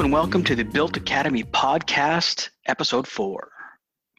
And welcome to the BILT Academy podcast, episode four.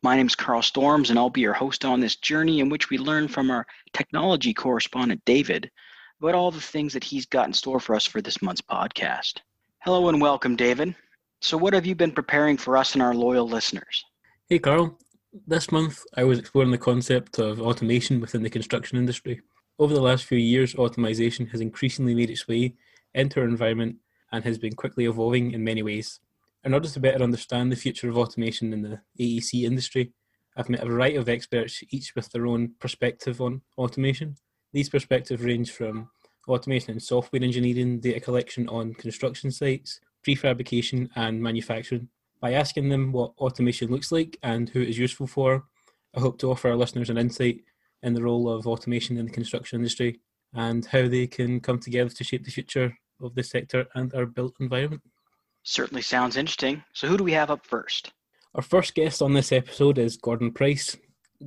My name is Carl Storms, and I'll be your host on this journey in which we learn from our technology correspondent, David, about all the things that he's got in store for us for this month's podcast. Hello and welcome, David. So, what have you been preparing for us and our loyal listeners? Hey, Carl. This month, I was exploring the concept of automation within the construction industry. Over the last few years, automation has increasingly made its way into our environment and has been quickly evolving in many ways. In order to better understand the future of automation in the AEC industry, I've met a variety of experts, each with their own perspective on automation. These perspectives range from automation in software engineering, data collection on construction sites, prefabrication, and manufacturing, by asking them what automation looks like and who it is useful for, I hope to offer our listeners an insight in the role of automation in the construction industry and how they can come together to shape the future of this sector and our built environment. Certainly sounds interesting. So, who do we have up first? Our first guest on this episode is Gordon Price.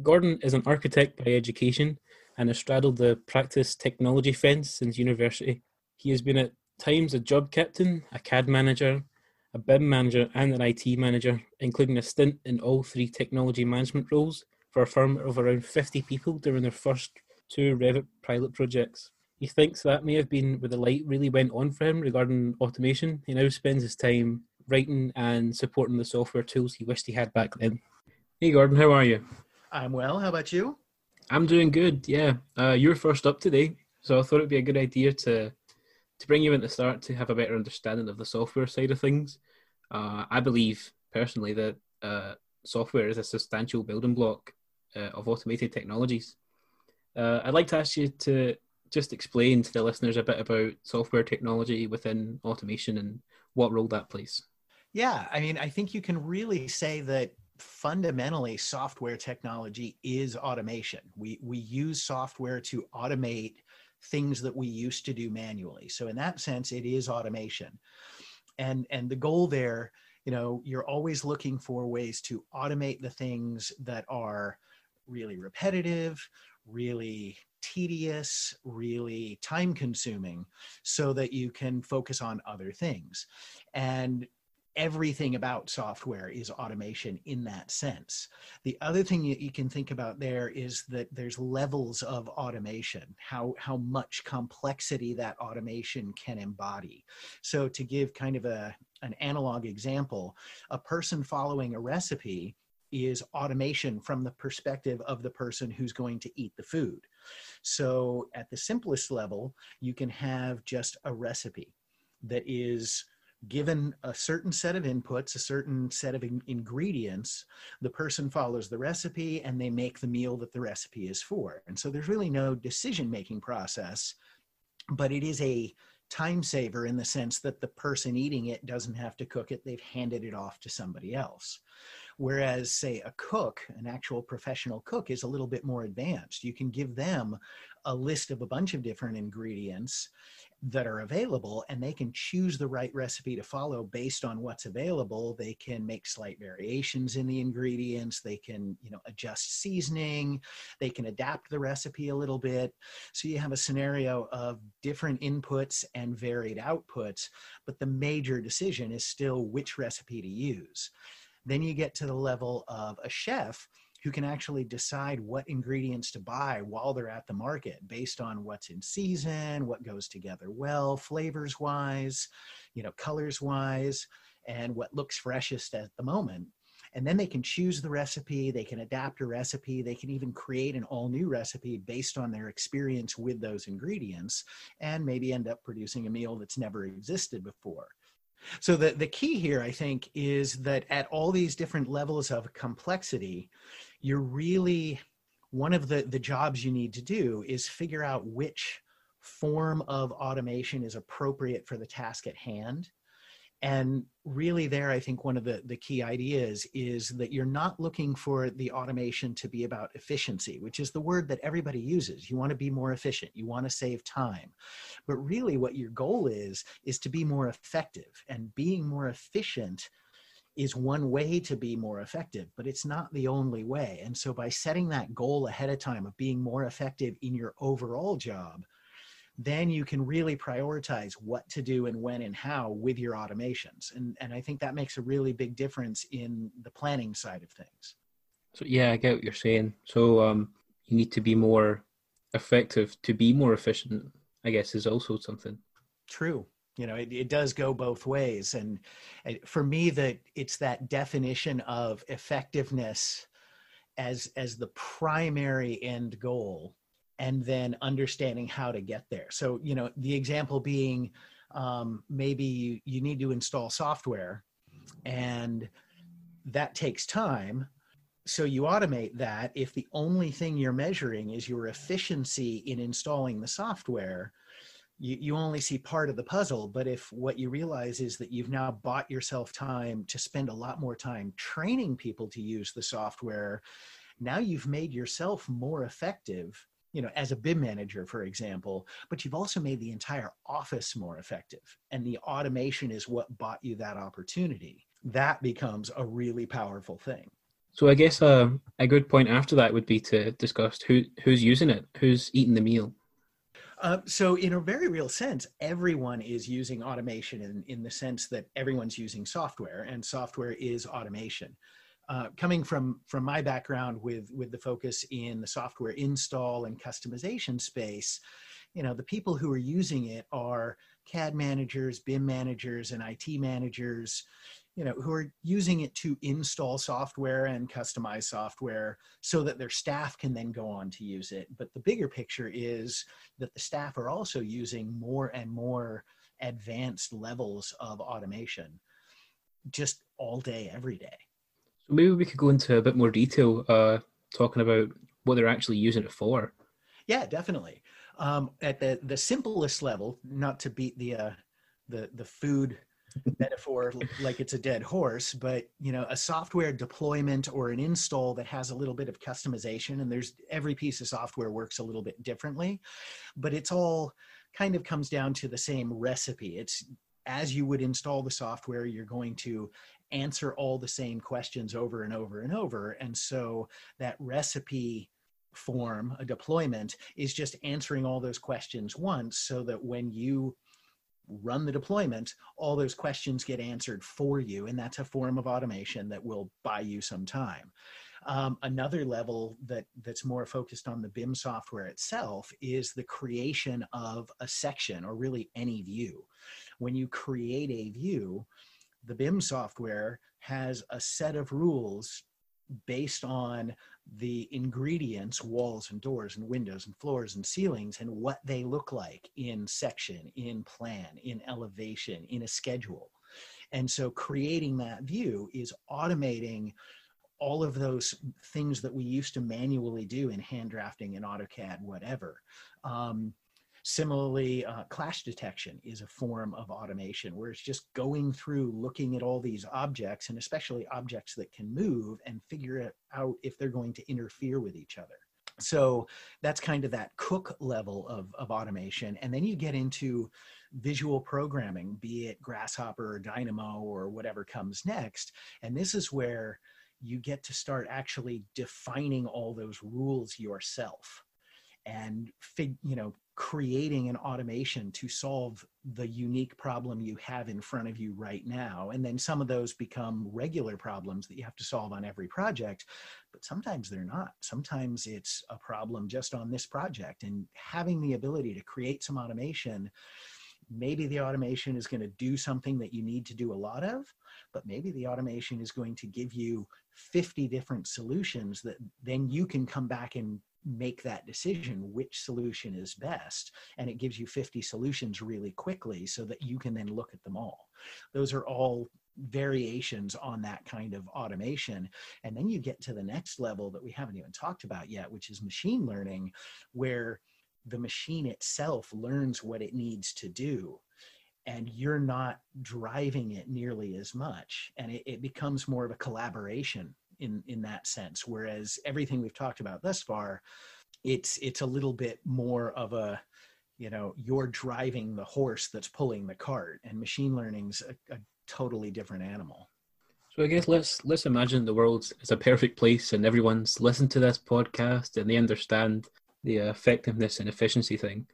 Gordon is an architect by education and has straddled the practice technology fence since university. He has been at times a job captain, a CAD manager, a BIM manager, and an IT manager, including a stint in all three technology management roles for a firm of around 50 people during their first two Revit pilot projects. He thinks that may have been where the light really went on for him regarding automation. He now spends his time writing and supporting the software tools he wished he had back then. Hey, Gordon, how are you? I'm well. How about you? I'm doing good. Yeah, uh, you're first up today, so I thought it'd be a good idea to to bring you in to start to have a better understanding of the software side of things. Uh, I believe personally that uh, software is a substantial building block uh, of automated technologies. Uh, I'd like to ask you to just explain to the listeners a bit about software technology within automation and what role that plays. Yeah, I mean, I think you can really say that fundamentally software technology is automation. We we use software to automate things that we used to do manually. So in that sense, it is automation. And and the goal there, you know, you're always looking for ways to automate the things that are really repetitive, really tedious, really time consuming, so that you can focus on other things. And everything about software is automation in that sense. The other thing you, you, can think about there is that there's levels of automation, how, how much complexity that automation can embody. So to give kind of a, an analog example, a person following a recipe is automation from the perspective of the person who's going to eat the food. So at the simplest level, you can have just a recipe that is given a certain set of inputs, a certain set of in- ingredients, the person follows the recipe and they make the meal that the recipe is for. And so there's really no decision making process, but it is a time saver in the sense that the person eating it doesn't have to cook it, they've handed it off to somebody else. Whereas, say, a cook, an actual professional cook, is a little bit more advanced. You can give them a list of a bunch of different ingredients that are available and they can choose the right recipe to follow based on what's available. They can make slight variations in the ingredients. They can you know adjust seasoning. They can adapt the recipe a little bit. So you have a scenario of different inputs and varied outputs but the major decision is still which recipe to use then you get to the level of a chef who can actually decide what ingredients to buy while they're at the market based on what's in season, what goes together well, flavors wise, you know, colors wise, and what looks freshest at the moment. And then they can choose the recipe, they can adapt a recipe, they can even create an all new recipe based on their experience with those ingredients, and maybe end up producing a meal that's never existed before. So the, the key here, I think, is that at all these different levels of complexity, you're really one of the, the jobs you need to do is figure out which form of automation is appropriate for the task at hand and really there i think one of the, the key ideas is that you're not looking for the automation to be about efficiency which is the word that everybody uses. You want to be more efficient. You want to save time. But really what your goal is is to be more effective. And being more efficient is one way to be more effective, but it's not the only way. And so by setting that goal ahead of time of being more effective in your overall job, then you can really prioritize what to do and when and how with your automations. And, and I think that makes a really big difference in the planning side of things. So, yeah, I get what you're saying. So, um, you need to be more effective to be more efficient, I guess, is also something. True. You know, it, it does go both ways. And for me, that it's that definition of effectiveness as as the primary end goal and then understanding how to get there. So you know the example being um, maybe you, you need to install software and that takes time. So you automate that if the only thing you're measuring is your efficiency in installing the software you, you only see part of the puzzle. But if what you realize is that you've now bought yourself time to spend a lot more time training people to use the software now you've made yourself more effective you know as a bim manager for example but you've also made the entire office more effective and the automation is what bought you that opportunity. That becomes a really powerful thing. So i guess uh, a good point after that would be to discuss who who's using it who's eating the meal. Uh, so in a very real sense everyone is using automation in, in the sense that everyone's using software and software is automation uh, coming from from my background with with the focus in the software install and customization space you know the people who are using it are cad managers bim managers and it managers you know who are using it to install software and customize software so that their staff can then go on to use it. But the bigger picture is that the staff are also using more and more advanced levels of automation just all day every day so maybe we could go into a bit more detail, uh, talking about what they're actually using it for. Yeah, definitely. Um, at the the simplest level, not to beat the uh, the the food metaphor like it's a dead horse, but you know, a software deployment or an install that has a little bit of customization, and there's every piece of software works a little bit differently, but it's all kind of comes down to the same recipe. It's as you would install the software, you're going to answer all the same questions over and over and over. And so that recipe form, a deployment, is just answering all those questions once so that when you run the deployment, all those questions get answered for you. And that's a form of automation that will buy you some time. Um, another level that that's more focused on the BIM software itself is the creation of a section or really any view. When you create a view, the BIM software has a set of rules based on the ingredients walls and doors and windows and floors and ceilings and what they look like in section in plan in elevation in a schedule and so creating that view is automating all of those things that we used to manually do in hand drafting and AutoCAD, whatever. Um, Similarly, uh, clash detection is a form of automation where it's just going through looking at all these objects and especially objects that can move and figure out if they're going to interfere with each other. So that's kind of that cook level of, of automation. And then you get into visual programming, be it Grasshopper or Dynamo or whatever comes next. And this is where you get to start actually defining all those rules yourself and fig, you know creating an automation to solve the unique problem you have in front of you right now. And then some of those become regular problems that you have to solve on every project but sometimes they're not. Sometimes it's a problem just on this project and having the ability to create some automation maybe the automation is going to do something that you need to do a lot of but maybe the automation is going to give you 50 different solutions that then you can come back and make that decision which solution is best and it gives you 50 solutions really quickly so that you can then look at them all. Those are all variations on that kind of automation. And then you get to the next level that we haven't even talked about yet which is machine learning where the machine itself learns what it needs to do and you're not driving it nearly as much and it, it becomes more of a collaboration in in that sense whereas everything we've talked about thus far it's it's a little bit more of a you know you're driving the horse that's pulling the cart and machine learning's a, a totally different animal so i guess let's let's imagine the world is a perfect place and everyone's listened to this podcast and they understand the effectiveness and efficiency thing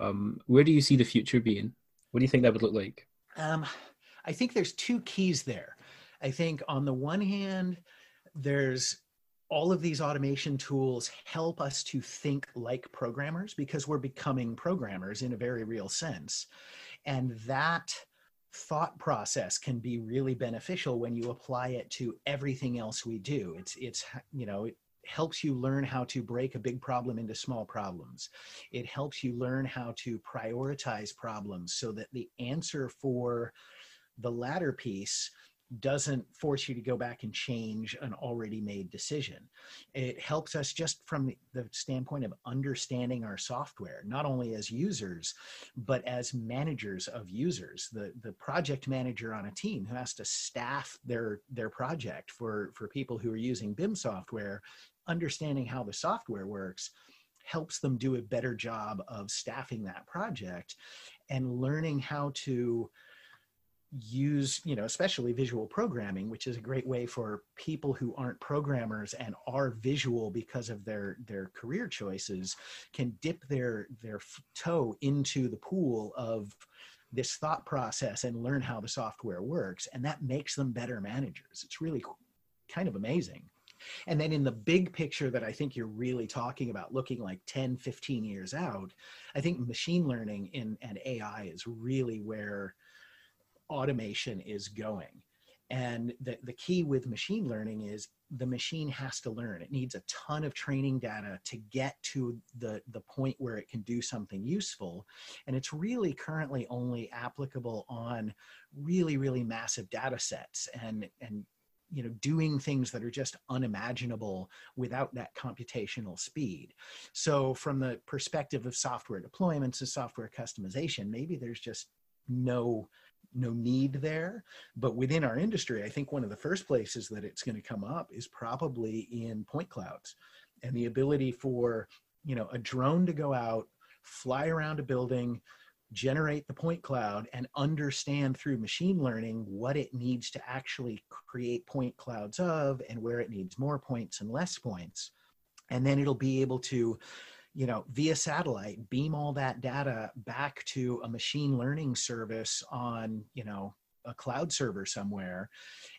Um, where do you see the future being? What do you think that would look like? Um, I think there's two keys there. I think on the one hand, there's all of these automation tools help us to think like programmers because we're becoming programmers in a very real sense. And that thought process can be really beneficial when you apply it to everything else we do. It's it's you know, it helps you learn how to break a big problem into small problems. It helps you learn how to prioritize problems so that the answer for the latter piece doesn't force you to go back and change an already made decision. It helps us just from the standpoint of understanding our software, not only as users, but as managers of users. The, the project manager on a team who has to staff their, their project for, for people who are using BIM software, understanding how the software works helps them do a better job of staffing that project and learning how to use you know especially visual programming which is a great way for people who aren't programmers and are visual because of their their career choices can dip their their toe into the pool of this thought process and learn how the software works and that makes them better managers. It's really kind of amazing. And then in the big picture that i think you're really talking about looking like 10 15 years out i think machine learning in and ai is really where automation is going. And the, the key with machine learning is the machine has to learn. It needs a ton of training data to get to the, the point where it can do something useful. And it's really currently only applicable on really, really massive data sets and, and you know doing things that are just unimaginable without that computational speed so from the perspective of software deployments and software customization maybe there's just no no need there. But within our industry, I think one of the first places that it's going to come up is probably in point clouds and the ability for, you know, a drone to go out, fly around a building, generate the point cloud and understand through machine learning what it needs to actually create point clouds of and where it needs more points and less points. And then it'll be able to you know, via satellite, beam all that data back to a machine learning service on, you know, a cloud server somewhere,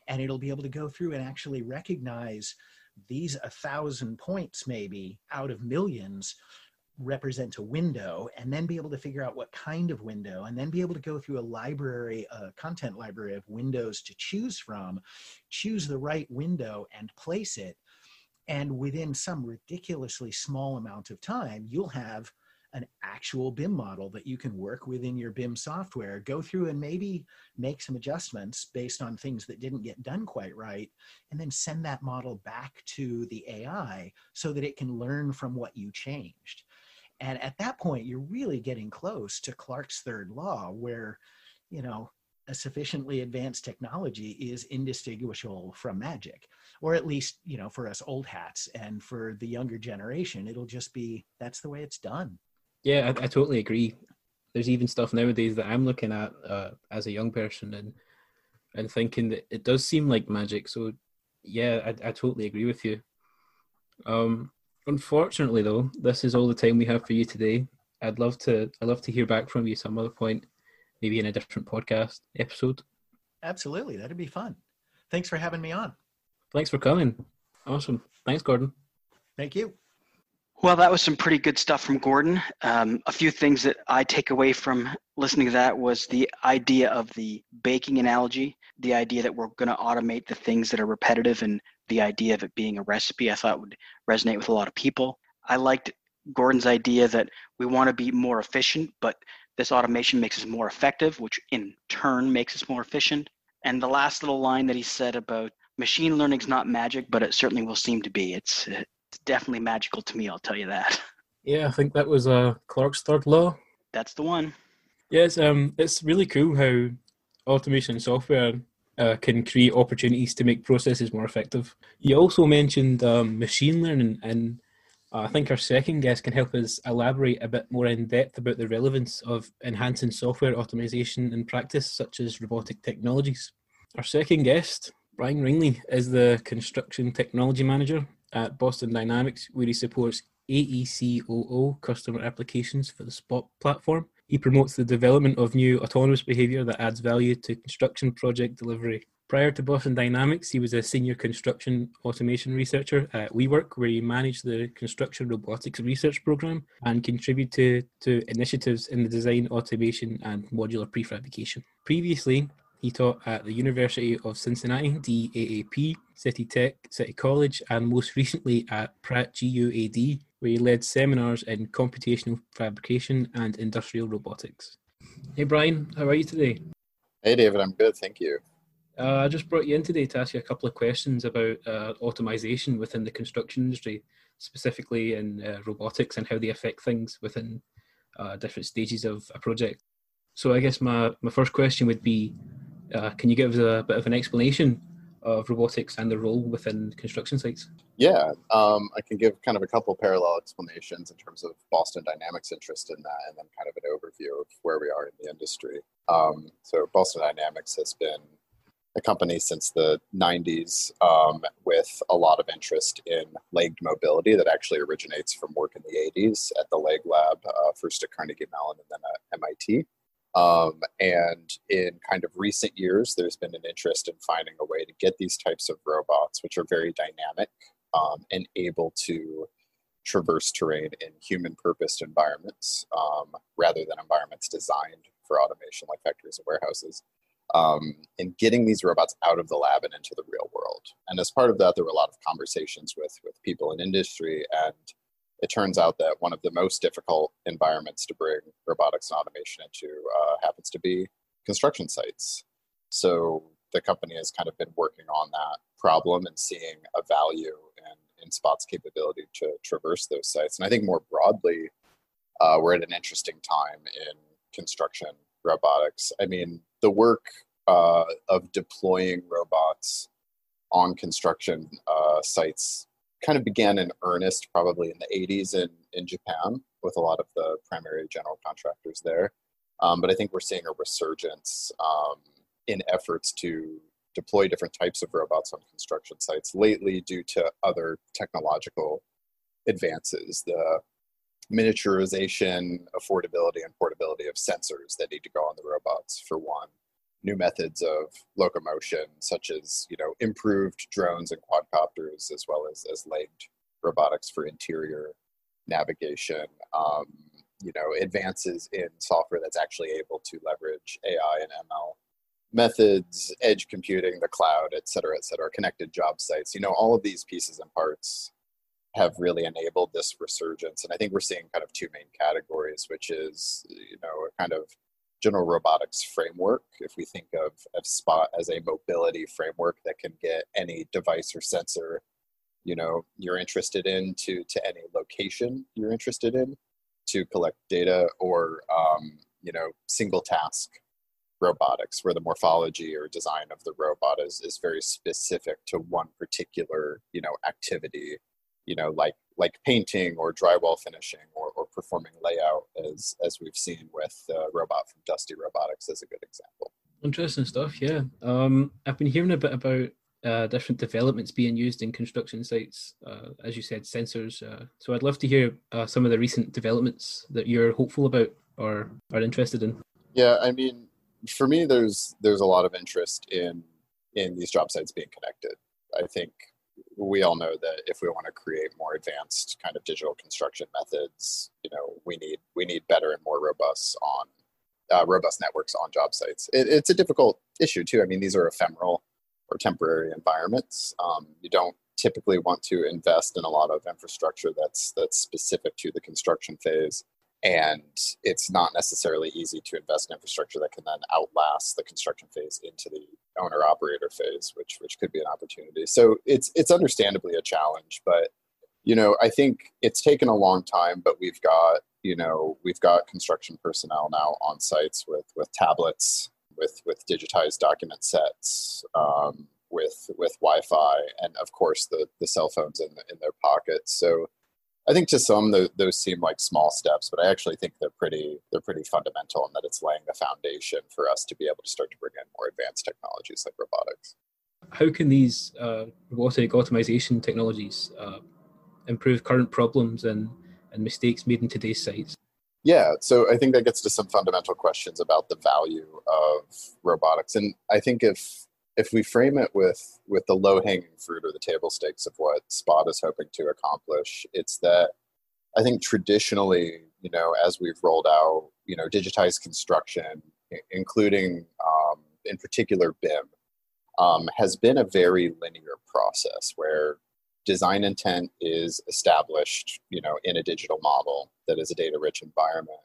and it'll be able to go through and actually recognize these a thousand points maybe out of millions represent a window and then be able to figure out what kind of window and then be able to go through a library a content library of windows to choose from choose the right window and place it and within some ridiculously small amount of time, you'll have an actual BIM model that you can work within your BIM software, go through and maybe make some adjustments based on things that didn't get done quite right, and then send that model back to the AI so that it can learn from what you changed. And at that point, you're really getting close to Clarke's third law, where, you know, a sufficiently advanced technology is indistinguishable from magic or at least you know for us old hats and for the younger generation it'll just be that's the way it's done. Yeah i, I totally agree. There's even stuff nowadays that i'm looking at uh, as a young person and and thinking that it does seem like magic. So yeah i, I totally agree with you. Um unfortunately though this is all the time we have for you today. I'd love to i'd love to hear back from you some other point maybe in a different podcast episode. Absolutely. That'd be fun. Thanks for having me on. Thanks for coming. Awesome. Thanks, Gordon. Thank you. Well, that was some pretty good stuff from Gordon. Um, a few things that I take away from listening to that was the idea of the baking analogy, the idea that we're going to automate the things that are repetitive, and the idea of it being a recipe. I thought would resonate with a lot of people. I liked Gordon's idea that we want to be more efficient, but this automation makes us more effective, which in turn makes us more efficient. And the last little line that he said about machine learning is not magic, but it certainly will seem to be. It's, it's definitely magical to me, I'll tell you that. Yeah, I think that was uh, Clarke's third law. That's the one. Yes, um, it's really cool how automation software uh, can create opportunities to make processes more effective. You also mentioned um, machine learning, and I think our second guest can help us elaborate a bit more in depth about the relevance of enhancing software optimization in practice, such as robotic technologies. Our second guest, Brian Ringley, is the construction technology manager at Boston Dynamics, where he supports AECOO customer applications for the Spot platform. He promotes the development of new autonomous behavior that adds value to construction project delivery. Prior to Boston Dynamics, he was a senior construction automation researcher at WeWork, where he managed the construction robotics research program and contributed to, initiatives in the design, automation, and modular prefabrication. Previously, he taught at the University of Cincinnati, DAAP, City Tech, City College, and most recently at Pratt GAUD, where he led seminars in computational fabrication and industrial robotics. Hey, Brian, how are you today? Hey, David, I'm good. Thank you. Uh, I just brought you in today to ask you a couple of questions about uh, automation within the construction industry, specifically in uh, robotics and how they affect things within uh, different stages of a project. So, I guess my, my first question would be uh, can you give us a bit of an explanation of robotics and the role within construction sites? Yeah, um, I can give kind of a couple parallel explanations in terms of Boston Dynamics' interest in that, and then kind of an overview of where we are in the industry. Um, so, Boston Dynamics has been a company since the 90s um, with a lot of interest in legged mobility that actually originates from work in the 80s at the Leg Lab, uh, first at Carnegie Mellon and then at MIT. Um, and in kind of recent years, there's been an interest in finding a way to get these types of robots, which are very dynamic um, and able to traverse terrain in human purposed environments um, rather than environments designed for automation like factories and warehouses. Um, and getting these robots out of the lab and into the real world. And as part of that, there were a lot of conversations with with people in industry and it turns out that one of the most difficult environments to bring robotics and automation into uh, happens to be construction sites. So the company has kind of been working on that problem and seeing a value in, in Spot's capability to traverse those sites. And I think more broadly, uh, we're at an interesting time in construction robotics. I mean, the work uh, of deploying robots on construction uh, sites kind of began in earnest probably in the 80s in, in Japan with a lot of the primary general contractors there. Um, but I think we're seeing a resurgence um, in efforts to deploy different types of robots on construction sites lately due to other technological advances. The miniaturization, affordability, and portability of sensors that need to go on the robots, for one new methods of locomotion, such as you know improved drones and quadcopters, as well as as legged robotics for interior navigation. Um, you know, advances in software that's actually able to leverage AI and ML methods, edge computing, the cloud, et cetera, et cetera, connected job sites. You know, all of these pieces and parts have really enabled this resurgence. And I think we're seeing kind of two main categories, which is, you know, a kind of general robotics framework. If we think of, of Spot as a mobility framework that can get any device or sensor, you know, you're interested in to, to any location you're interested in to collect data or, um, you know, single task robotics where the morphology or design of the robot is, is very specific to one particular, you know, activity you know, like like painting or drywall finishing or, or performing layout, as as we've seen with the robot from Dusty Robotics, as a good example. Interesting stuff. Yeah, um, I've been hearing a bit about uh, different developments being used in construction sites, uh, as you said, sensors. Uh, so I'd love to hear uh, some of the recent developments that you're hopeful about or are interested in. Yeah, I mean, for me, there's there's a lot of interest in in these job sites being connected. I think we all know that if we want to create more advanced kind of digital construction methods, you know, we need we need better and more robust on uh, robust networks on job sites. It, it's a difficult issue too. I mean, these are ephemeral or temporary environments. Um, you don't typically want to invest in a lot of infrastructure that's that's specific to the construction phase and it's not necessarily easy to invest in infrastructure that can then outlast the construction phase into the owner operator phase which which could be an opportunity. So it's it's understandably a challenge but you know i think it's taken a long time but we've got you know we've got construction personnel now on sites with with tablets with with digitized document sets um, with with wi-fi and of course the the cell phones in, in their pockets. So I think to some the, those seem like small steps, but I actually think they're pretty they're pretty fundamental in that it's laying the foundation for us to be able to start to bring in more advanced technologies like robotics. How can these uh, robotic automation technologies uh, improve current problems and, and mistakes made in today's sites? Yeah, so I think that gets to some fundamental questions about the value of robotics, and I think if if we frame it with with the low hanging fruit or the table stakes of what Spot is hoping to accomplish, it's that I think traditionally, you know, as we've rolled out, you know, digitized construction, including um, in particular BIM, um, has been a very linear process where design intent is established, you know, in a digital model that is a data-rich environment.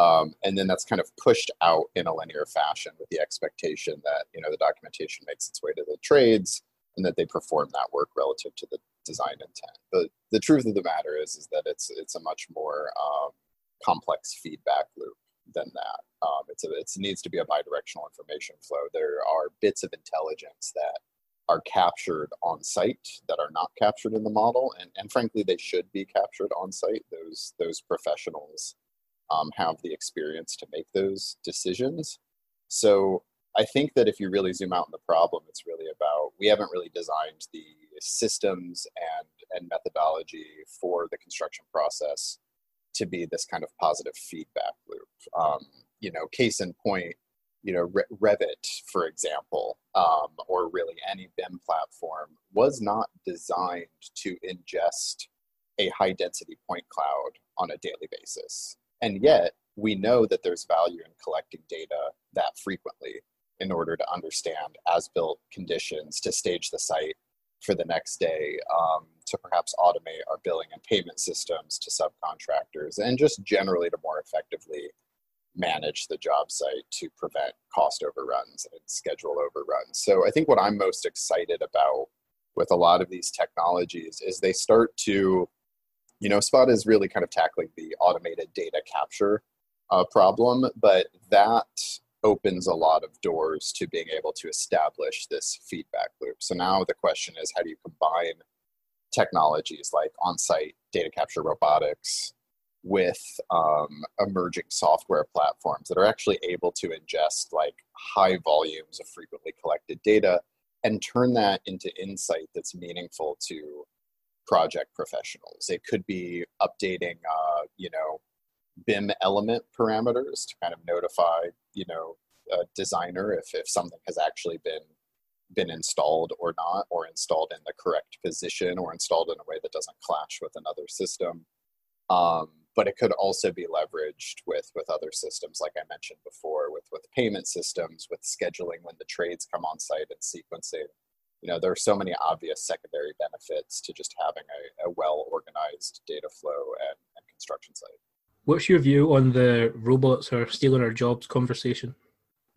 Um, and then that's kind of pushed out in a linear fashion with the expectation that you know the documentation makes its way to the trades and that they perform that work relative to the design intent. The the truth of the matter is is that it's it's a much more um, complex feedback loop than that. Um, it's a, it needs to be a bidirectional information flow. There are bits of intelligence that are captured on site that are not captured in the model, and, and frankly, they should be captured on site. Those those professionals um, have the experience to make those decisions. So I think that if you really zoom out in the problem, it's really about we haven't really designed the systems and and methodology for the construction process to be this kind of positive feedback loop. Um, you know, case in point, you know, Re- Revit, for example, um, or really any BIM platform, was not designed to ingest a high density point cloud on a daily basis. And yet, we know that there's value in collecting data that frequently in order to understand as built conditions to stage the site for the next day, um, to perhaps automate our billing and payment systems to subcontractors, and just generally to more effectively manage the job site to prevent cost overruns and schedule overruns. So I think what I'm most excited about with a lot of these technologies is they start to, you know, Spot is really kind of tackling the automated data capture uh, problem, but that opens a lot of doors to being able to establish this feedback loop. So now the question is how do you combine technologies like on site data capture robotics with um, emerging software platforms that are actually able to ingest like high volumes of frequently collected data and turn that into insight that's meaningful to project professionals. It could be updating, uh, you know, BIM element parameters to kind of notify, you know, a designer if, if something has actually been been installed or not, or installed in the correct position, or installed in a way that doesn't clash with another system. Um, but it could also be leveraged with with other systems, like I mentioned before, with with payment systems, with scheduling when the trades come on site and sequencing. You know, there are so many obvious secondary benefits to just having a, a well organized data flow and, and construction site. What's your view on the robots are stealing our jobs conversation?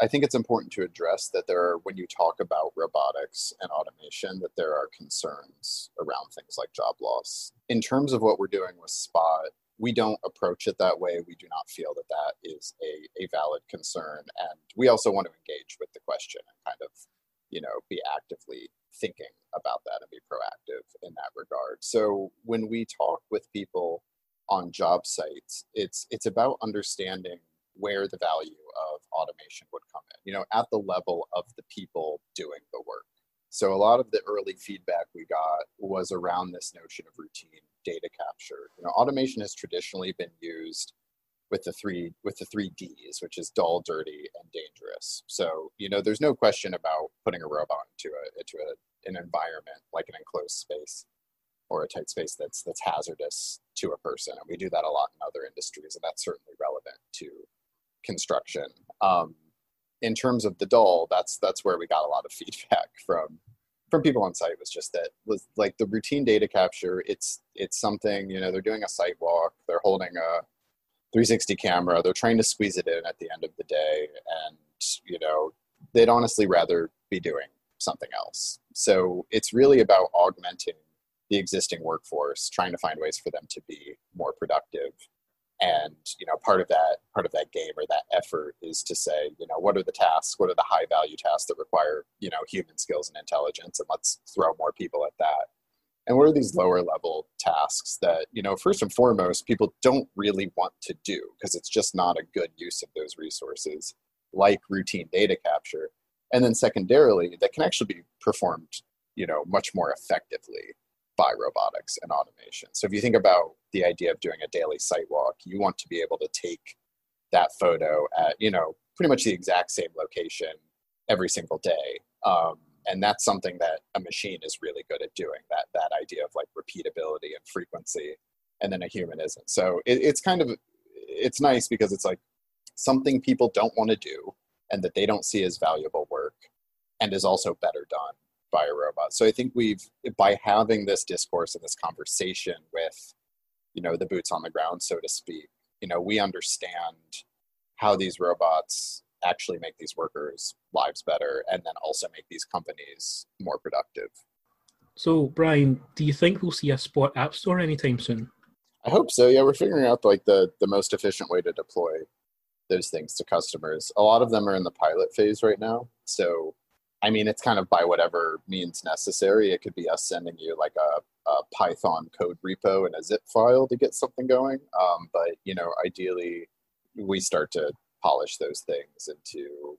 I think it's important to address that there are, when you talk about robotics and automation, that there are concerns around things like job loss. In terms of what we're doing with Spot, we don't approach it that way. We do not feel that that is a, a valid concern. And we also want to engage with the question and kind of, you know, be actively thinking about that and be proactive in that regard. So when we talk with people on job sites, it's it's about understanding where the value of automation would come in, you know, at the level of the people doing the work. So a lot of the early feedback we got was around this notion of routine data capture. You know, automation has traditionally been used with the three with the three Ds, which is dull, dirty, and dangerous. So you know, there's no question about putting a robot into a into a, an environment like an enclosed space or a tight space that's that's hazardous to a person, and we do that a lot in other industries, and that's certainly relevant to construction. Um, in terms of the dull, that's that's where we got a lot of feedback from from people on site was just that was like the routine data capture. It's it's something you know they're doing a site walk, they're holding a 360 camera, they're trying to squeeze it in at the end of the day, and you know they'd honestly rather be doing something else. So it's really about augmenting the existing workforce, trying to find ways for them to be more productive. And you know part of that part of that game or that effort is to say you know what are the tasks? What are the high value tasks that require you know human skills and intelligence? And let's throw more people at that and what are these lower level tasks that you know first and foremost people don't really want to do because it's just not a good use of those resources like routine data capture and then secondarily that can actually be performed you know much more effectively by robotics and automation. So if you think about the idea of doing a daily site walk, you want to be able to take that photo at, you know, pretty much the exact same location every single day. Um, and that's something that a machine is really good at doing that that idea of like repeatability and frequency and then a human isn't. So it, it's kind of it's nice because it's like something people don't want to do and that they don't see as valuable work and is also better done by a robot. So i think we've by having this discourse and this conversation with you know the boots on the ground so to speak you know we understand how these robots actually make these workers' lives better and then also make these companies more productive. So, Brian, do you think we'll see a Spot App Store anytime soon? I hope so. Yeah, we're figuring out like the the most efficient way to deploy those things to customers. A lot of them are in the pilot phase right now. So, I mean, it's kind of by whatever means necessary. It could be us sending you like a, a Python code repo and a zip file to get something going. Um, but you know, ideally, we start to polish those things into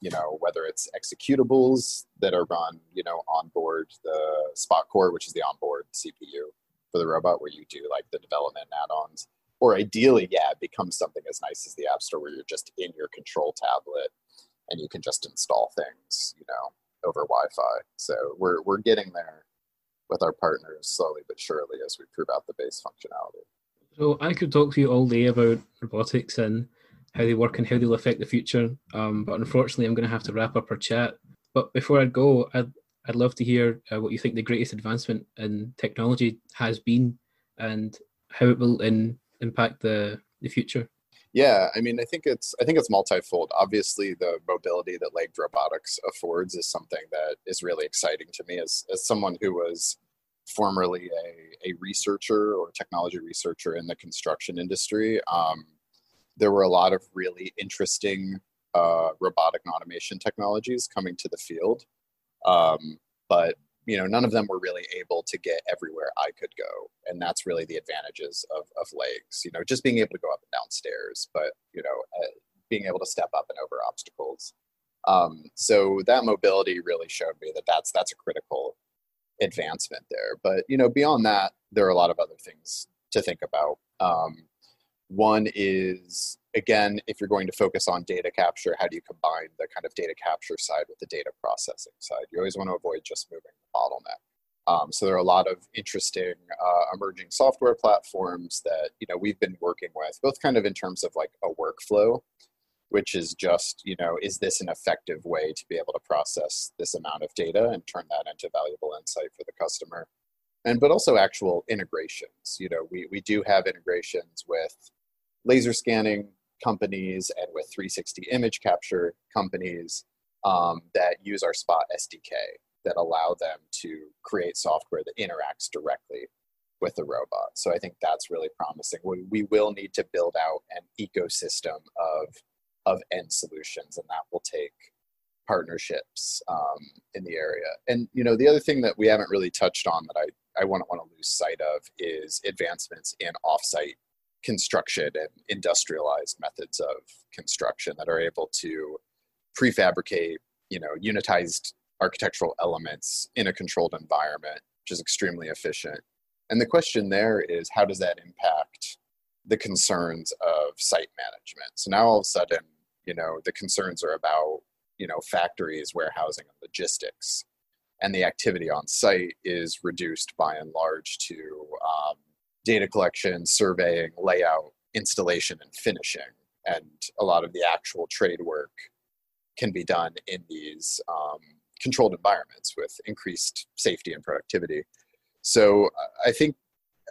you know whether it's executables that are run you know on board the spot core which is the onboard cpu for the robot where you do like the development add-ons. Or ideally yeah it becomes something as nice as the app store where you're just in your control tablet and you can just install things you know over wi-fi. So we're, we're getting there with our partners slowly but surely as we prove out the base functionality. So i could talk to you all day about robotics and how they work and how they'll affect the future. Um, but unfortunately, I'm going to have to wrap up our chat. But before I go, I'd, I'd love to hear uh, what you think the greatest advancement in technology has been and how it will in, impact the, the future. Yeah, I mean, I think it's I think it's multifold. Obviously, the mobility that legged robotics affords is something that is really exciting to me as as someone who was formerly a, a researcher or technology researcher in the construction industry. Um, there were a lot of really interesting uh, robotic and automation technologies coming to the field. Um, but you know, none of them were really able to get everywhere I could go, and that's really the advantages of, of legs. You know, just being able to go up and down stairs, but you know, uh, being able to step up and over obstacles. Um, so that mobility really showed me that that's that's a critical advancement there. But you know, beyond that, there are a lot of other things to think about. Um, one is, again, if you're going to focus on data capture, how do you combine the kind of data capture side with the data processing side? You always want to avoid just moving the bottleneck. Um, so there are a lot of interesting uh, emerging software platforms that you know we've been working with, both kind of in terms of like a workflow, which is just you know is this an effective way to be able to process this amount of data and turn that into valuable insight for the customer, and but also actual integrations. You know we we do have integrations with laser scanning companies and with 360 image capture companies um, that use our Spot SDK that allow them to create software that interacts directly with the robot. So I think that's really promising. We, we will need to build out an ecosystem of of end solutions, and that will take partnerships um, in the area. And you know, the other thing that we haven't really touched on that I I wouldn't want to lose sight of is advancements in offsite construction and industrialized methods of construction that are able to prefabricate, you know, unitized architectural elements in a controlled environment, which is extremely efficient. And the question there is how does that impact the concerns of site management? So now all of a sudden, you know, the concerns are about, you know, factories, warehousing, and logistics. And the activity on site is reduced by and large to um, data collection, surveying, layout, installation, and finishing. And a lot of the actual trade work can be done in these um, controlled environments with increased safety and productivity. So I think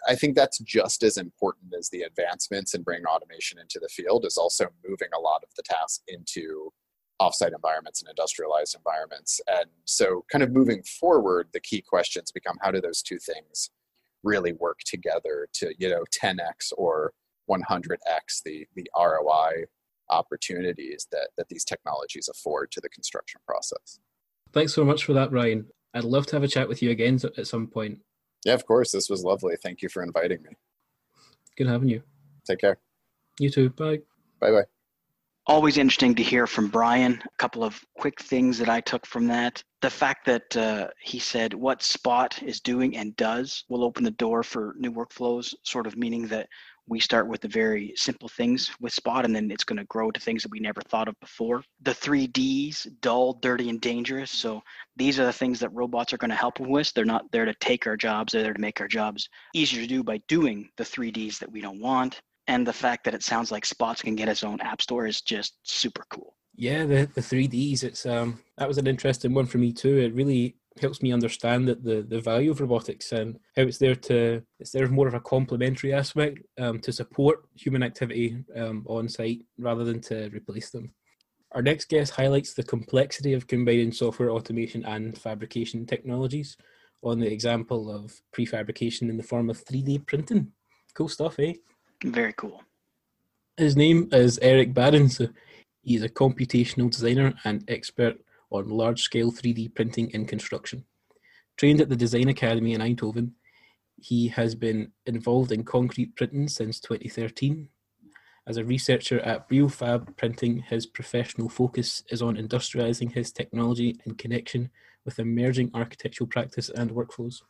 I think that's just as important as the advancements in bringing automation into the field is also moving a lot of the tasks into offsite environments and industrialized environments. And so kind of moving forward, the key questions become how do those two things really work together to you know 10x or 100x the the ROI opportunities that that these technologies afford to the construction process. Thanks so much for that, Ryan. I'd love to have a chat with you again at some point. Yeah, of course. This was lovely. Thank you for inviting me. Good having you. Take care. You too. Bye. Bye bye. Always interesting to hear from Brian. A couple of quick things that I took from that. The fact that uh, he said what Spot is doing and does will open the door for new workflows, sort of meaning that we start with the very simple things with Spot and then it's going to grow to things that we never thought of before. The three Ds dull, dirty, and dangerous. So these are the things that robots are going to help with. They're not there to take our jobs, they're there to make our jobs easier to do by doing the three Ds that we don't want and the fact that it sounds like Spots can get its own app store is just super cool. Yeah, the the three Ds. It's um that was an interesting one for me too. It really helps me understand that the the value of robotics and how it's there to it's there more of a complementary aspect um, to support human activity um, on site rather than to replace them. Our next guest highlights the complexity of combining software automation and fabrication technologies on the example of prefabrication in the form of 3D printing. Cool stuff, eh? Very cool. His name is Eric Barendse. So he's a computational designer and expert on large scale 3D printing in construction. Trained at the Design Academy in Eindhoven, he has been involved in concrete printing since 2013. As a researcher at Bruil Prefab Printing, his professional focus is on industrializing his technology in connection with emerging architectural practice and workflows.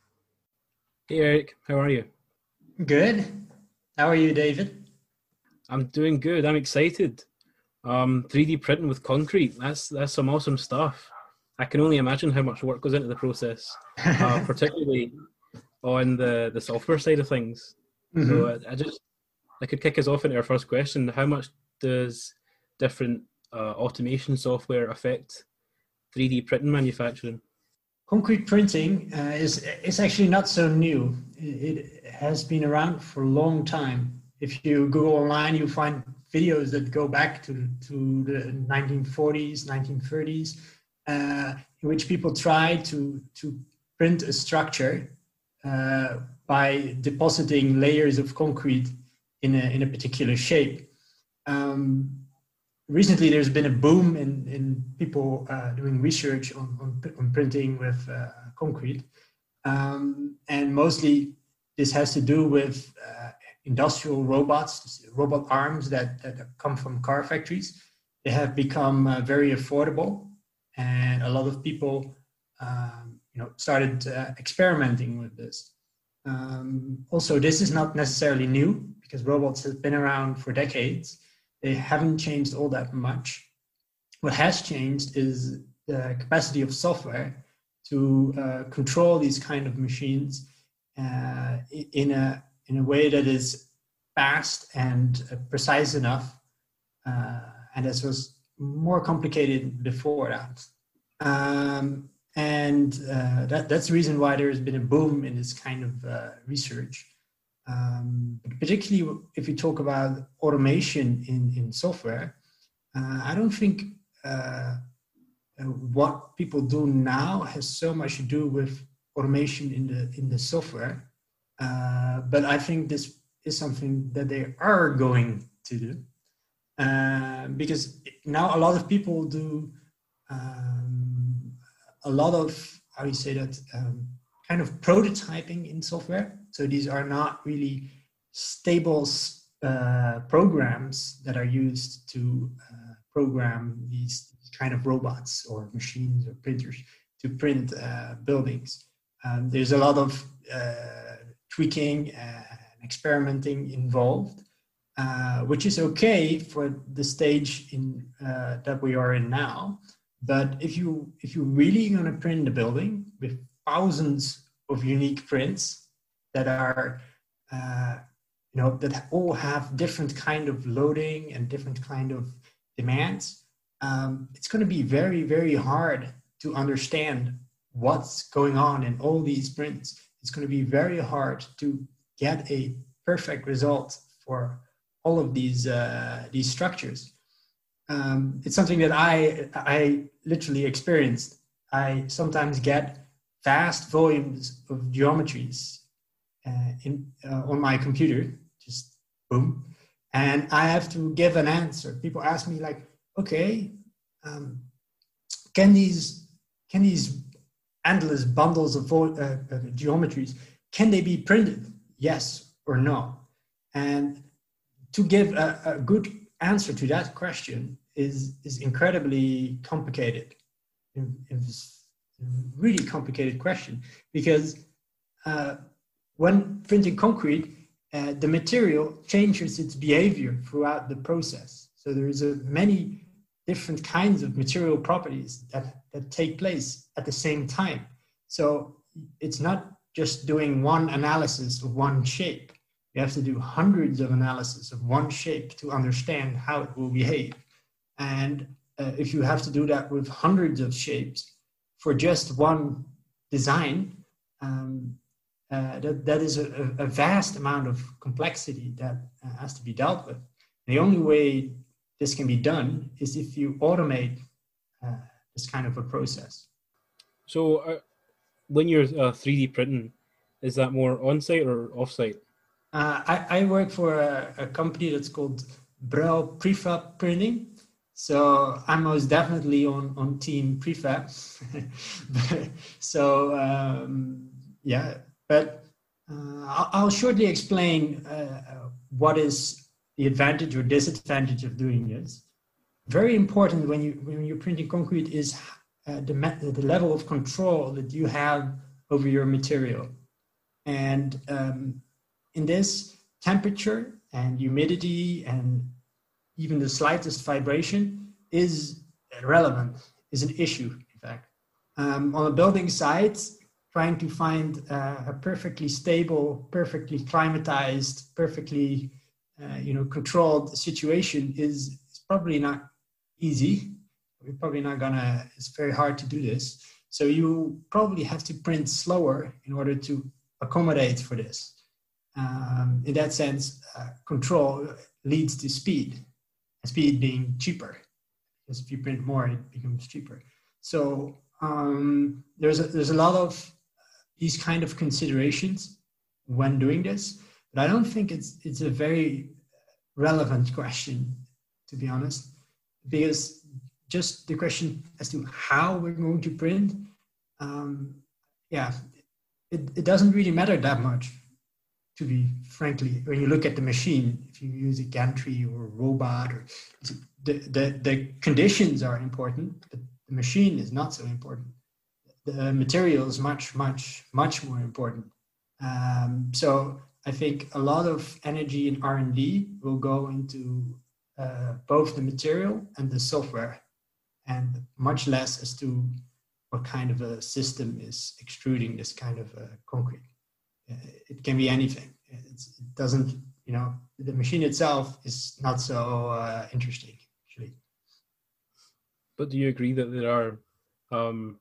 Hey Eric, how are you? Good. How are you, David? I'm doing good. I'm excited. Um, 3D printing with concrete. That's that's some awesome stuff. I can only imagine how much work goes into the process, uh, particularly on the the software side of things. Mm-hmm. So I, I, just I could kick us off into our first question. How much does different uh, automation software affect 3D printing manufacturing? Concrete printing uh, is is actually not so new. It, has been around for a long time. If you Google online, you find videos that go back to, to the 1940s, 1930s, uh, in which people try to, to print a structure uh, by depositing layers of concrete in a, in a particular shape. Um, recently, there's been a boom in, in people uh, doing research on, on, on printing with uh, concrete. Um, and mostly this has to do with uh, industrial robots, robot arms that, that come from car factories. They have become uh, very affordable, and a lot of people, um, you know, started uh, experimenting with this. Um, also, this is not necessarily new because robots have been around for decades. They haven't changed all that much. What has changed is the capacity of software to uh, control these kind of machines uh, in a in a way that is fast and uh, precise enough, uh, and this was more complicated before that. Um, and uh, that, that's the reason why there has been a boom in this kind of uh, research. Um, particularly if you talk about automation in, in software, uh, I don't think uh, what people do now has so much to do with automation in the in the software. Uh, but I think this is something that they are going to do uh, because now a lot of people do um, a lot of how do you say that um, kind of prototyping in software. So these are not really stable uh, programs that are used to uh, program these kind of robots or machines or printers to print uh, buildings. Um, there's a lot of uh, tweaking and experimenting involved, uh, which is okay for the stage in uh, that we are in now. But if you if you really going to print a building with thousands of unique prints that are uh, you know that all have different kind of loading and different kind of demands, um, it's going to be very very hard to understand what's going on in all these prints, it's going to be very hard to get a perfect result for all of these uh, these structures. Um, it's something that I I literally experienced. I sometimes get vast volumes of geometries in uh, on my computer, just boom, and I have to give an answer. People ask me like, okay, um, can these can these endless bundles of uh, uh, geometries, can they be printed? Yes or no? And to give a, a, good answer to that question, is is incredibly complicated. It's a really complicated question because uh, when printing concrete, uh, the material changes its behavior throughout the process. So there is a many different kinds of material properties that, that take place at the same time. So it's not just doing one analysis of one shape. You have to do hundreds of analysis of one shape to understand how it will behave. And uh, if you have to do that with hundreds of shapes for just one design, um, uh, that, that is a, a, vast amount of complexity that uh, has to be dealt with. The only way this can be done is if you automate uh, this kind of a process. So, uh, when you're 3D uh, printing, is that more on-site or off-site? Uh, I, I, work for a, a, company that's called Bruil Prefab Printing. So I'm most definitely on, on team prefab. so um, yeah, but uh, I'll shortly explain uh, what is the advantage or disadvantage of doing this. Very important when you when you're printing concrete is uh, the, the level of control that you have over your material. And um, in this, temperature and humidity and even the slightest vibration is relevant, is an issue, in fact. Um, on a building site, trying to find uh, a perfectly stable, perfectly climatized, perfectly uh, you know controlled situation is, is probably not easy. We're probably not gonna. It's very hard to do this. So you probably have to print slower in order to accommodate for this. Um, in that sense, uh, control leads to speed. Speed being cheaper, because if you print more, it becomes cheaper. So um, there's a, there's a lot of these kind of considerations when doing this. But I don't think it's it's a very relevant question, to be honest, because just the question as to how we're going to print, um, yeah, it, it doesn't really matter that much, to be frankly, when you look at the machine, if you use a gantry or a robot, or the, the, the conditions are important, but the machine is not so important the material is much, much, much more important. Um, so I think a lot of energy in R&D will go into uh, both the material and the software, and much less as to what kind of a system is extruding this kind of uh, concrete. Uh, it can be anything. It's, it doesn't, you know, the machine itself is not so uh, interesting, actually. But do you agree that there are um,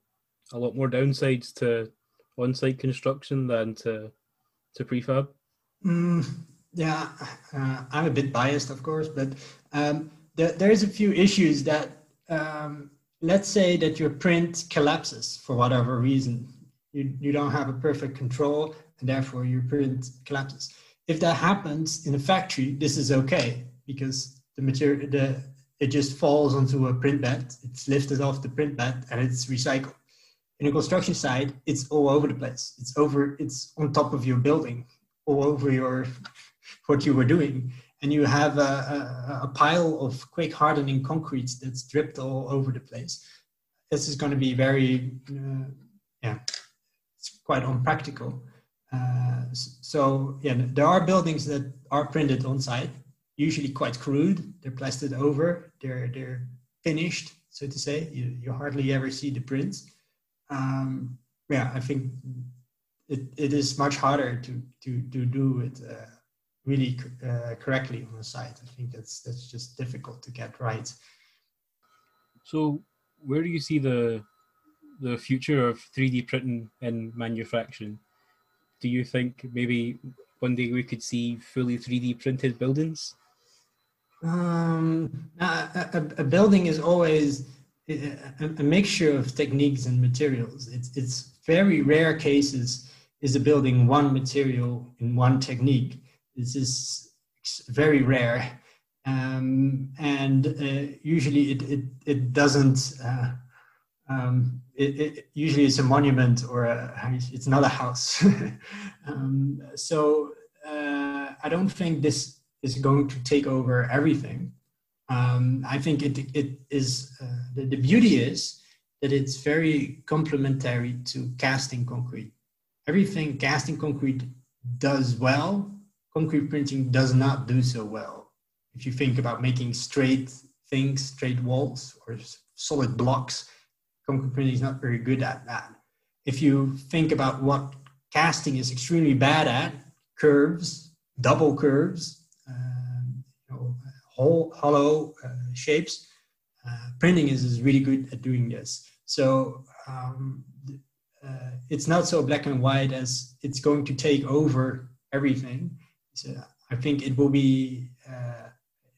a lot more downsides to on-site construction than to to prefab? Mm, yeah, uh, I'm a bit biased, of course, but um, there, there's a few issues that um, let's say that your print collapses for whatever reason. You, you don't have a perfect control, and therefore your print collapses. If that happens in a factory, this is okay because the material the it just falls onto a print bed. It's lifted off the print bed and it's recycled in a construction site, it's all over the place. It's over, it's on top of your building, all over your what you were doing, and you have a, a, a pile of quick hardening concrete that's dripped all over the place. This is going to be very, uh, yeah, it's quite unpractical. Uh, so yeah, there are buildings that are printed on site, usually quite crude. They're plastered over. They're they're finished, so to say. You you hardly ever see the prints um, yeah, I think it, it is much harder to to to do it uh, really uh, correctly on the site. I think that's that's just difficult to get right. So, where do you see the the future of 3D printing in manufacturing? Do you think maybe one day we could see fully 3D printed buildings? Um, a, a, a building is always a, mixture of techniques and materials. It's, it's very rare cases is a building one material in one technique. This is very rare. Um, and uh, usually it, it, it doesn't, uh, um, it, it, usually it's a monument or a, it's not a house. um, so uh, I don't think this is going to take over everything. Um, I think it, it is, uh, the, the beauty is that it's very complementary to casting concrete. Everything casting concrete does well, concrete printing does not do so well. If you think about making straight things, straight walls or solid blocks, concrete printing is not very good at that. If you think about what casting is extremely bad at, curves, double curves, uh, whole, hollow uh, shapes, uh, printing is, is really good at doing this. So um, uh, it's not so black and white as it's going to take over everything. So I think it will be uh,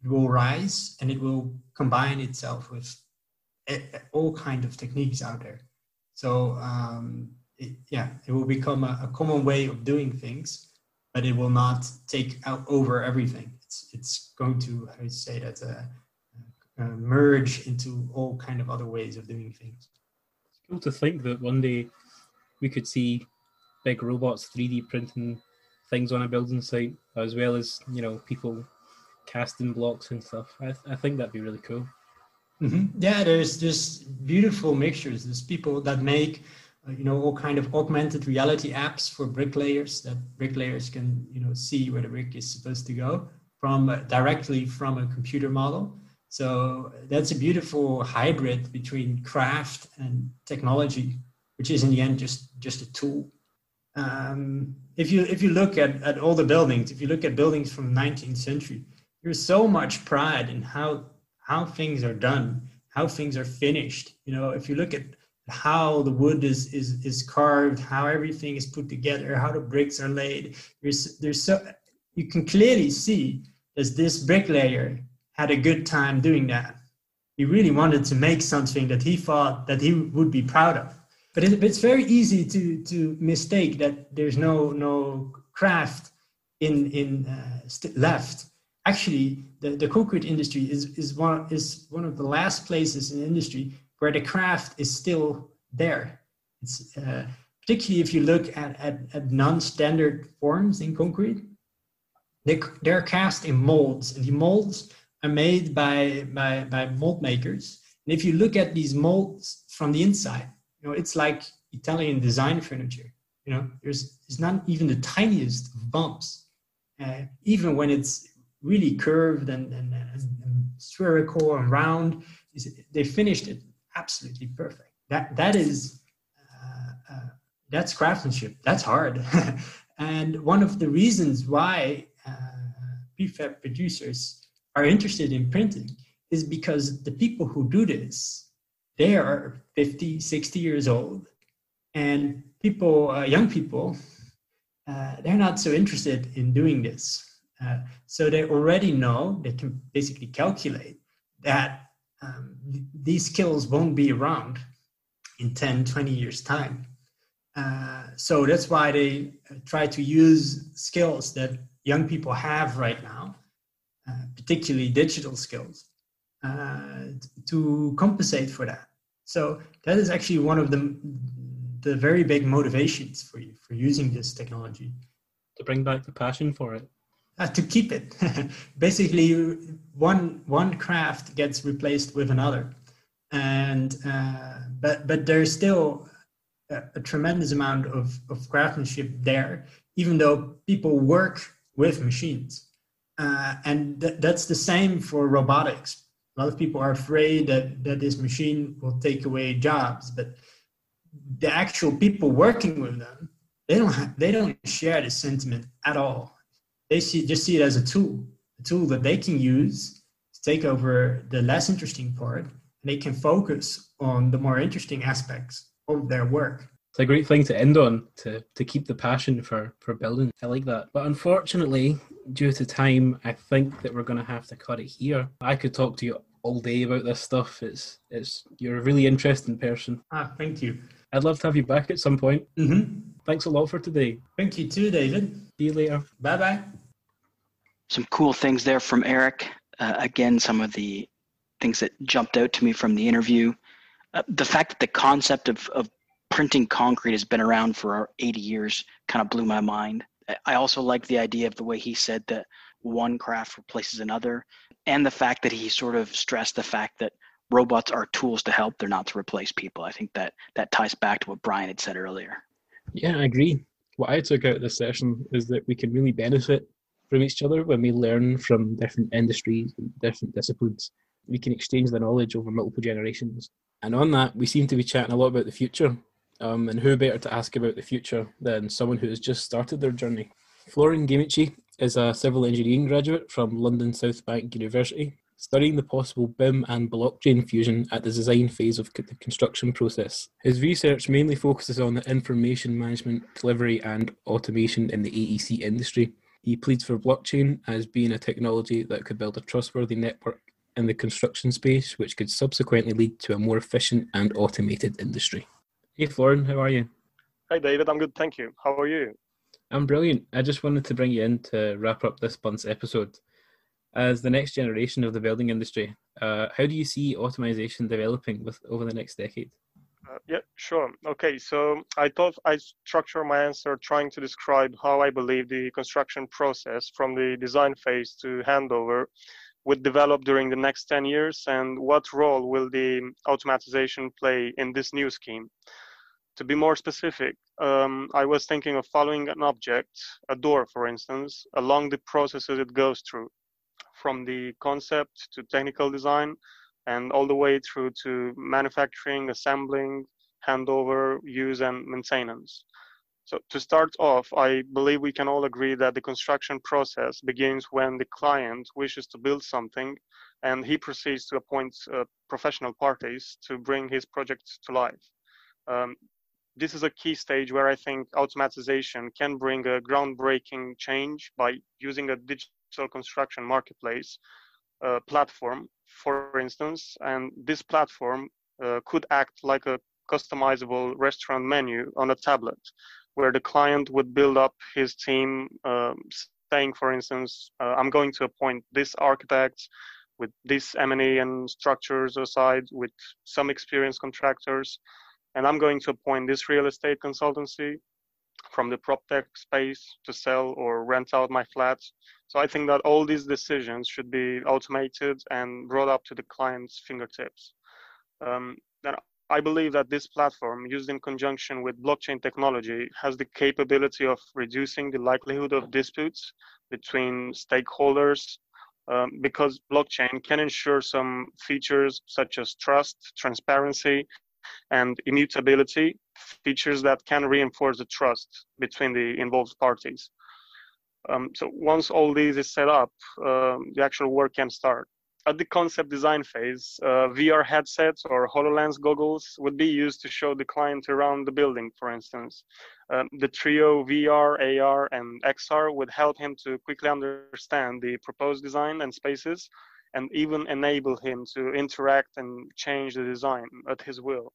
it will rise and it will combine itself with all kind of techniques out there. So um, it, yeah, it will become a, a, common way of doing things, but it will not take over everything. It's it's going to I would say that uh, uh, merge into all kind of other ways of doing things. It's cool to think that one day we could see big robots 3D printing things on a building site, as well as you know people casting blocks and stuff. I, I think that'd be really cool. Mm-hmm. Yeah, there's just beautiful mixtures. There's people that make, uh, you know, all kind of augmented reality apps for bricklayers that bricklayers can, you know, see where the brick is supposed to go from uh, directly from a computer model. So that's a beautiful hybrid between craft and technology, which is in the end just just a tool. Um, if you if you look at, at all the buildings, if you look at buildings from the 19th century, there's so much pride in how how things are done, how things are finished. You know, if you look at how the wood is is is carved, how everything is put together, how the bricks are laid, there's there's so you can clearly see that this bricklayer had a good time doing that. He really wanted to make something that he thought that he would be proud of. But it, it's very easy to to mistake that there's no no craft in in uh, left actually the, the concrete industry is, is, one, is one of the last places in industry where the craft is still there. It's, uh, particularly if you look at, at, at non-standard forms in concrete, they, they're cast in molds and the molds are made by, by, by mold makers. And if you look at these molds from the inside, you know, it's like Italian design furniture. You know, there's, there's not even the tiniest of bumps. Uh, even when it's really curved and, and, and spherical and round. They finished it absolutely perfect. That that is uh, uh, that's craftsmanship. That's hard. and one of the reasons why prefab producers are interested in printing is because the people who do this they are 50 60 years old and people uh, young people uh, they're not so interested in doing this uh, so they already know, they can basically calculate that um, th- these skills won't be around in 10, 20 years' time. Uh, so that's why they uh, try to use skills that young people have right now, uh, particularly digital skills, uh, to compensate for that. So that is actually one of the the very big motivations for you for using this technology. To bring back the passion for it uh, to keep it. Basically, one one craft gets replaced with another, and uh, but but there's still a, a, tremendous amount of, of craftsmanship there, even though people work with machines, uh, and th- that's the same for robotics. A lot of people are afraid that that this machine will take away jobs, but the actual people working with them they don't have, they don't share this sentiment at all they see just see it as a tool, a tool that they can use to take over the less interesting part, and they can focus on the more interesting aspects of their work. It's a great thing to end on to, to keep the passion for, for building. I like that. But unfortunately, due to time, I think that we're going to have to cut it here. I could talk to you all day about this stuff. It's it's you're a really interesting person. Ah, thank you. I'd love to have you back at some point. Mm-hmm. Thanks a lot for today. Thank you too, David. See you later. Bye bye some cool things there from Eric. Uh, again, some of the things that jumped out to me from the interview. Uh, the fact that the concept of, of printing concrete has been around for 80 years kind of blew my mind. I also like the idea of the way he said that one craft replaces another. and the fact that he sort of stressed the fact that robots are tools to help they're not to replace people. I think that that ties back to what brian had said earlier. Yeah i agree. What i took out of this session is that we can really benefit from each other when we learn from different industries different disciplines. We can exchange the knowledge over multiple generations. And on that we seem to be chatting a lot about the future um, and who better to ask about the future than someone who has just started their journey Florin Ghimici is a civil engineering graduate from London South Bank University, studying the possible BIM and blockchain fusion at the design phase of the construction process. His research mainly focuses on the information management, delivery, and automation in the AEC industry. He pleads for blockchain as being a technology that could build a trustworthy network in the construction space, which could subsequently lead to a more efficient and automated industry. Hey, Florin, how are you? Hi, David. I'm good, thank you. How are you? I'm brilliant. I just wanted to bring you in to wrap up this month's episode. As the next generation of the building industry, uh, how do you see automation developing with over the next decade? Uh, yeah, sure. Okay, so I thought I structure my answer trying to describe how I believe the construction process from the design phase to handover would develop during the next 10 years and what role will the automatization play in this new scheme. To be more specific, um, I was thinking of following an object, a door, for instance, along the processes it goes through, from the concept to technical design, and all the way through to manufacturing, assembling, handover, use, and maintenance. So to start off, I believe we can all agree that the construction process begins when the client wishes to build something and he proceeds to appoint uh, professional parties to bring his project to life. Um, this is a key stage where I think automatization can bring a groundbreaking change by using a digital construction marketplace uh, platform, for instance, and this platform uh, could act like a customizable restaurant menu on a tablet, where the client would build up his team, um, saying, for instance, uh, I'm going to appoint this architect with this M&E and structures aside, with some experienced contractors, and I'm going to appoint this real estate consultancy from the prop tech space to sell or rent out my flats. So I think that all these decisions should be automated and brought up to the client's fingertips. Um, and I believe that this platform, used in conjunction with blockchain technology, has the capability of reducing the likelihood of disputes between stakeholders um, because blockchain can ensure some features such as trust, transparency, and immutability, features that can reinforce the trust between the involved parties. Um, so once all these is set up, um, the actual work can start. At the concept design phase, uh, VR headsets or HoloLens goggles would be used to show the client around the building, for instance. Um, the trio VR, AR, and XR would help him to quickly understand the proposed design and spaces and even enable him to interact and change the design at his will.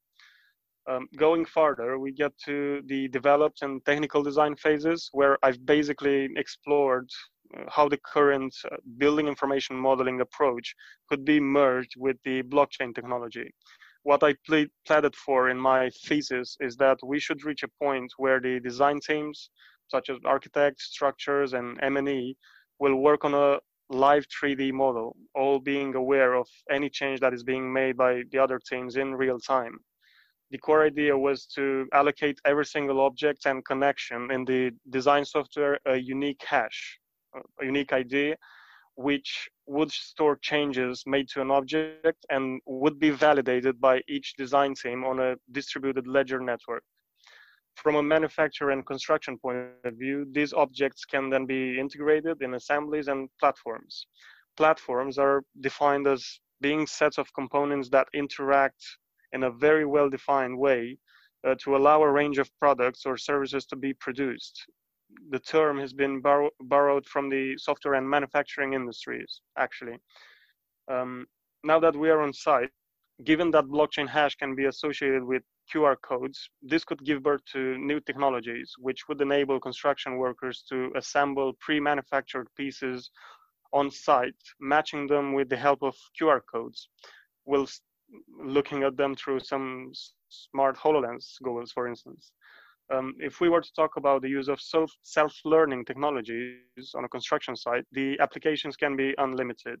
Um, going further, we get to the developed and technical design phases where I've basically explored how the current uh, building information modeling approach could be merged with the blockchain technology. What I pleaded for in my thesis is that we should reach a point where the design teams, such as architects, structures, and M&E, will work on a live 3D model, all being aware of any change that is being made by the other teams in real time. The core idea was to allocate every single object and connection in the design software a unique hash, a unique ID, which would store changes made to an object and would be validated by each design team on a distributed ledger network from a manufacturer and construction point of view, these objects can then be integrated in assemblies and platforms. Platforms are defined as being sets of components that interact in a very well defined way uh, to allow a range of products or services to be produced. The term has been borrow- borrowed from the software and manufacturing industries, actually. Um, now that we are on site, given that blockchain hash can be associated with QR codes, this could give birth to new technologies, which would enable construction workers to assemble pre-manufactured pieces on site, matching them with the help of QR codes, whilst looking at them through some smart HoloLens goggles, for instance. Um, if we were to talk about the use of self, self-learning technologies on a construction site, the applications can be unlimited.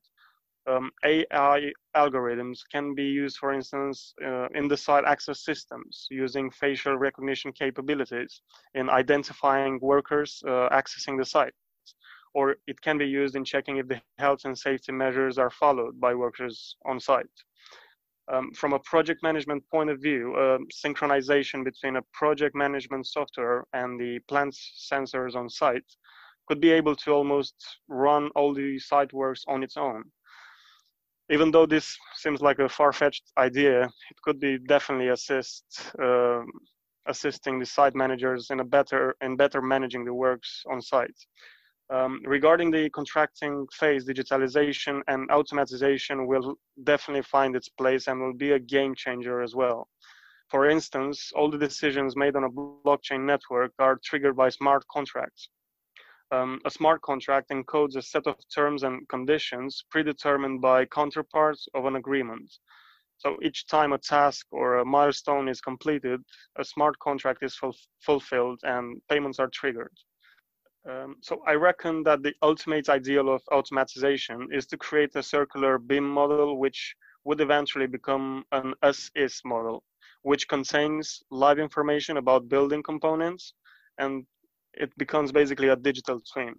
Um, AI algorithms can be used, for instance, uh, in the site access systems using facial recognition capabilities in identifying workers uh, accessing the site. Or it can be used in checking if the health and safety measures are followed by workers on site. Um, from a project management point of view, uh, synchronization between a project management software and the plant sensors on site could be able to almost run all the site works on its own. Even though this seems like a far-fetched idea, it could be definitely assist uh, assisting the site managers in a better in better managing the works on site. Um, regarding the contracting phase, digitalization and automatization will definitely find its place and will be a game changer as well. For instance, all the decisions made on a blockchain network are triggered by smart contracts. Um, a smart contract encodes a set of terms and conditions predetermined by counterparts of an agreement. So each time a task or a milestone is completed, a smart contract is ful fulfilled and payments are triggered. Um, so I reckon that the ultimate ideal of automatization is to create a circular BIM model, which would eventually become an as-is model, which contains live information about building components, and it becomes basically a digital twin.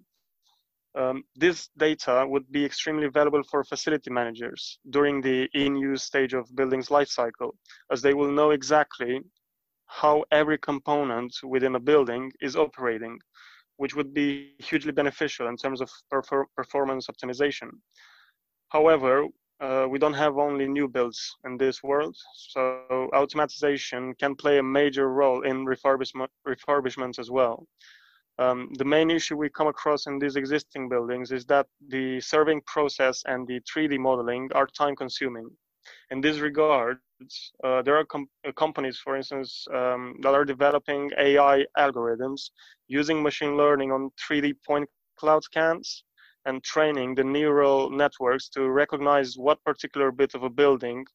Um, this data would be extremely valuable for facility managers during the in-use stage of building's life cycle, as they will know exactly how every component within a building is operating which would be hugely beneficial in terms of performance optimization. However, uh, we don't have only new builds in this world, so automatization can play a major role in refurbishment, refurbishments as well. Um, the main issue we come across in these existing buildings is that the surveying process and the 3D modeling are time consuming. In this regard, uh, there are com- uh, companies, for instance, um, that are developing AI algorithms using machine learning on 3D point cloud scans and training the neural networks to recognize what particular bit of a building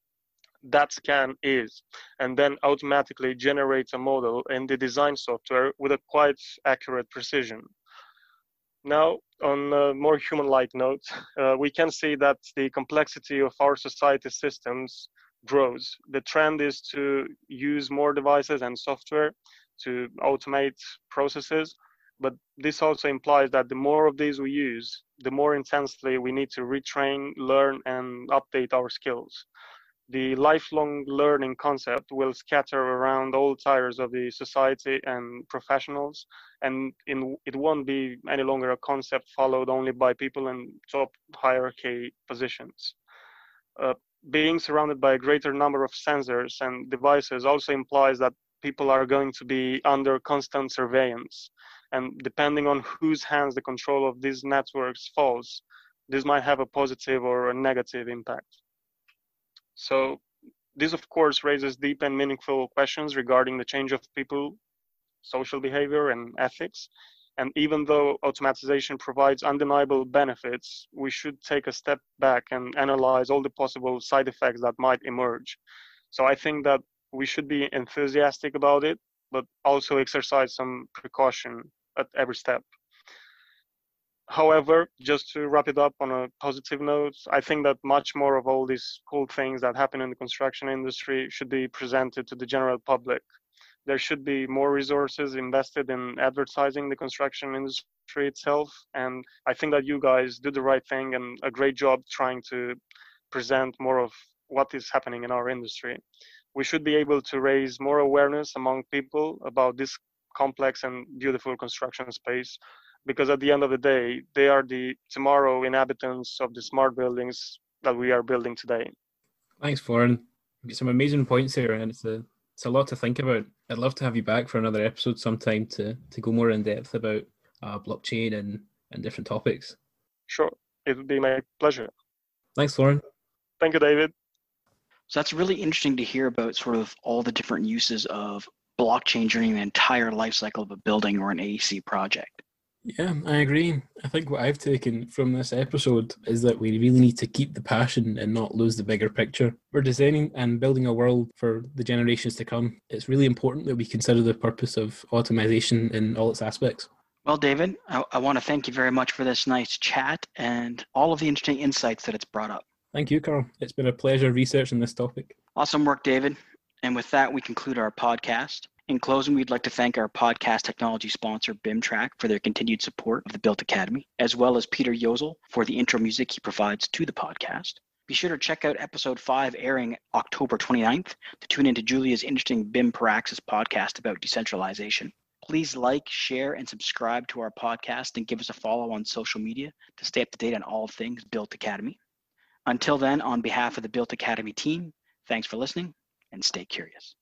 that scan is, and then automatically generate a model in the design software with a quite accurate precision. Now, on a more human-like note, uh, we can see that the complexity of our society systems grows. The trend is to use more devices and software to automate processes, but this also implies that the more of these we use, the more intensely we need to retrain, learn, and update our skills. The lifelong learning concept will scatter around all tiers of the society and professionals, and in, it won't be any longer a concept followed only by people in top hierarchy positions. Uh, being surrounded by a greater number of sensors and devices also implies that people are going to be under constant surveillance. And depending on whose hands the control of these networks falls, this might have a positive or a negative impact. So this, of course, raises deep and meaningful questions regarding the change of people, social behavior, and ethics. And even though automatization provides undeniable benefits, we should take a step back and analyze all the possible side effects that might emerge. So I think that we should be enthusiastic about it, but also exercise some precaution at every step. However, just to wrap it up on a positive note, I think that much more of all these cool things that happen in the construction industry should be presented to the general public there should be more resources invested in advertising the construction industry itself. And I think that you guys do the right thing and a great job trying to present more of what is happening in our industry. We should be able to raise more awareness among people about this complex and beautiful construction space because at the end of the day, they are the tomorrow inhabitants of the smart buildings that we are building today. Thanks, Florin. Some amazing points here, and it's a it's a lot to think about. I'd love to have you back for another episode sometime to to go more in depth about uh, blockchain and and different topics. Sure, it would be my pleasure. Thanks, Florin. Thank you, David. So that's really interesting to hear about sort of all the different uses of blockchain during the entire life cycle of a building or an AEC project. Yeah, I agree. I think what I've taken from this episode is that we really need to keep the passion and not lose the bigger picture. We're designing and building a world for the generations to come. It's really important that we consider the purpose of automation in all its aspects. Well, David, I, I want to thank you very much for this nice chat and all of the interesting insights that it's brought up. Thank you, Carl. It's been a pleasure researching this topic. Awesome work, David. And with that, we conclude our podcast. In closing, we'd like to thank our podcast technology sponsor, BIMTrack, for their continued support of the BILT Academy, as well as Peter Yozel for the intro music he provides to the podcast. Be sure to check out episode 5 airing October 29th to tune into Julia's interesting BIM Praxis podcast about decentralization. Please like, share, and subscribe to our podcast and give us a follow on social media to stay up to date on all things BILT Academy. Until then, on behalf of the BILT Academy team, thanks for listening and stay curious.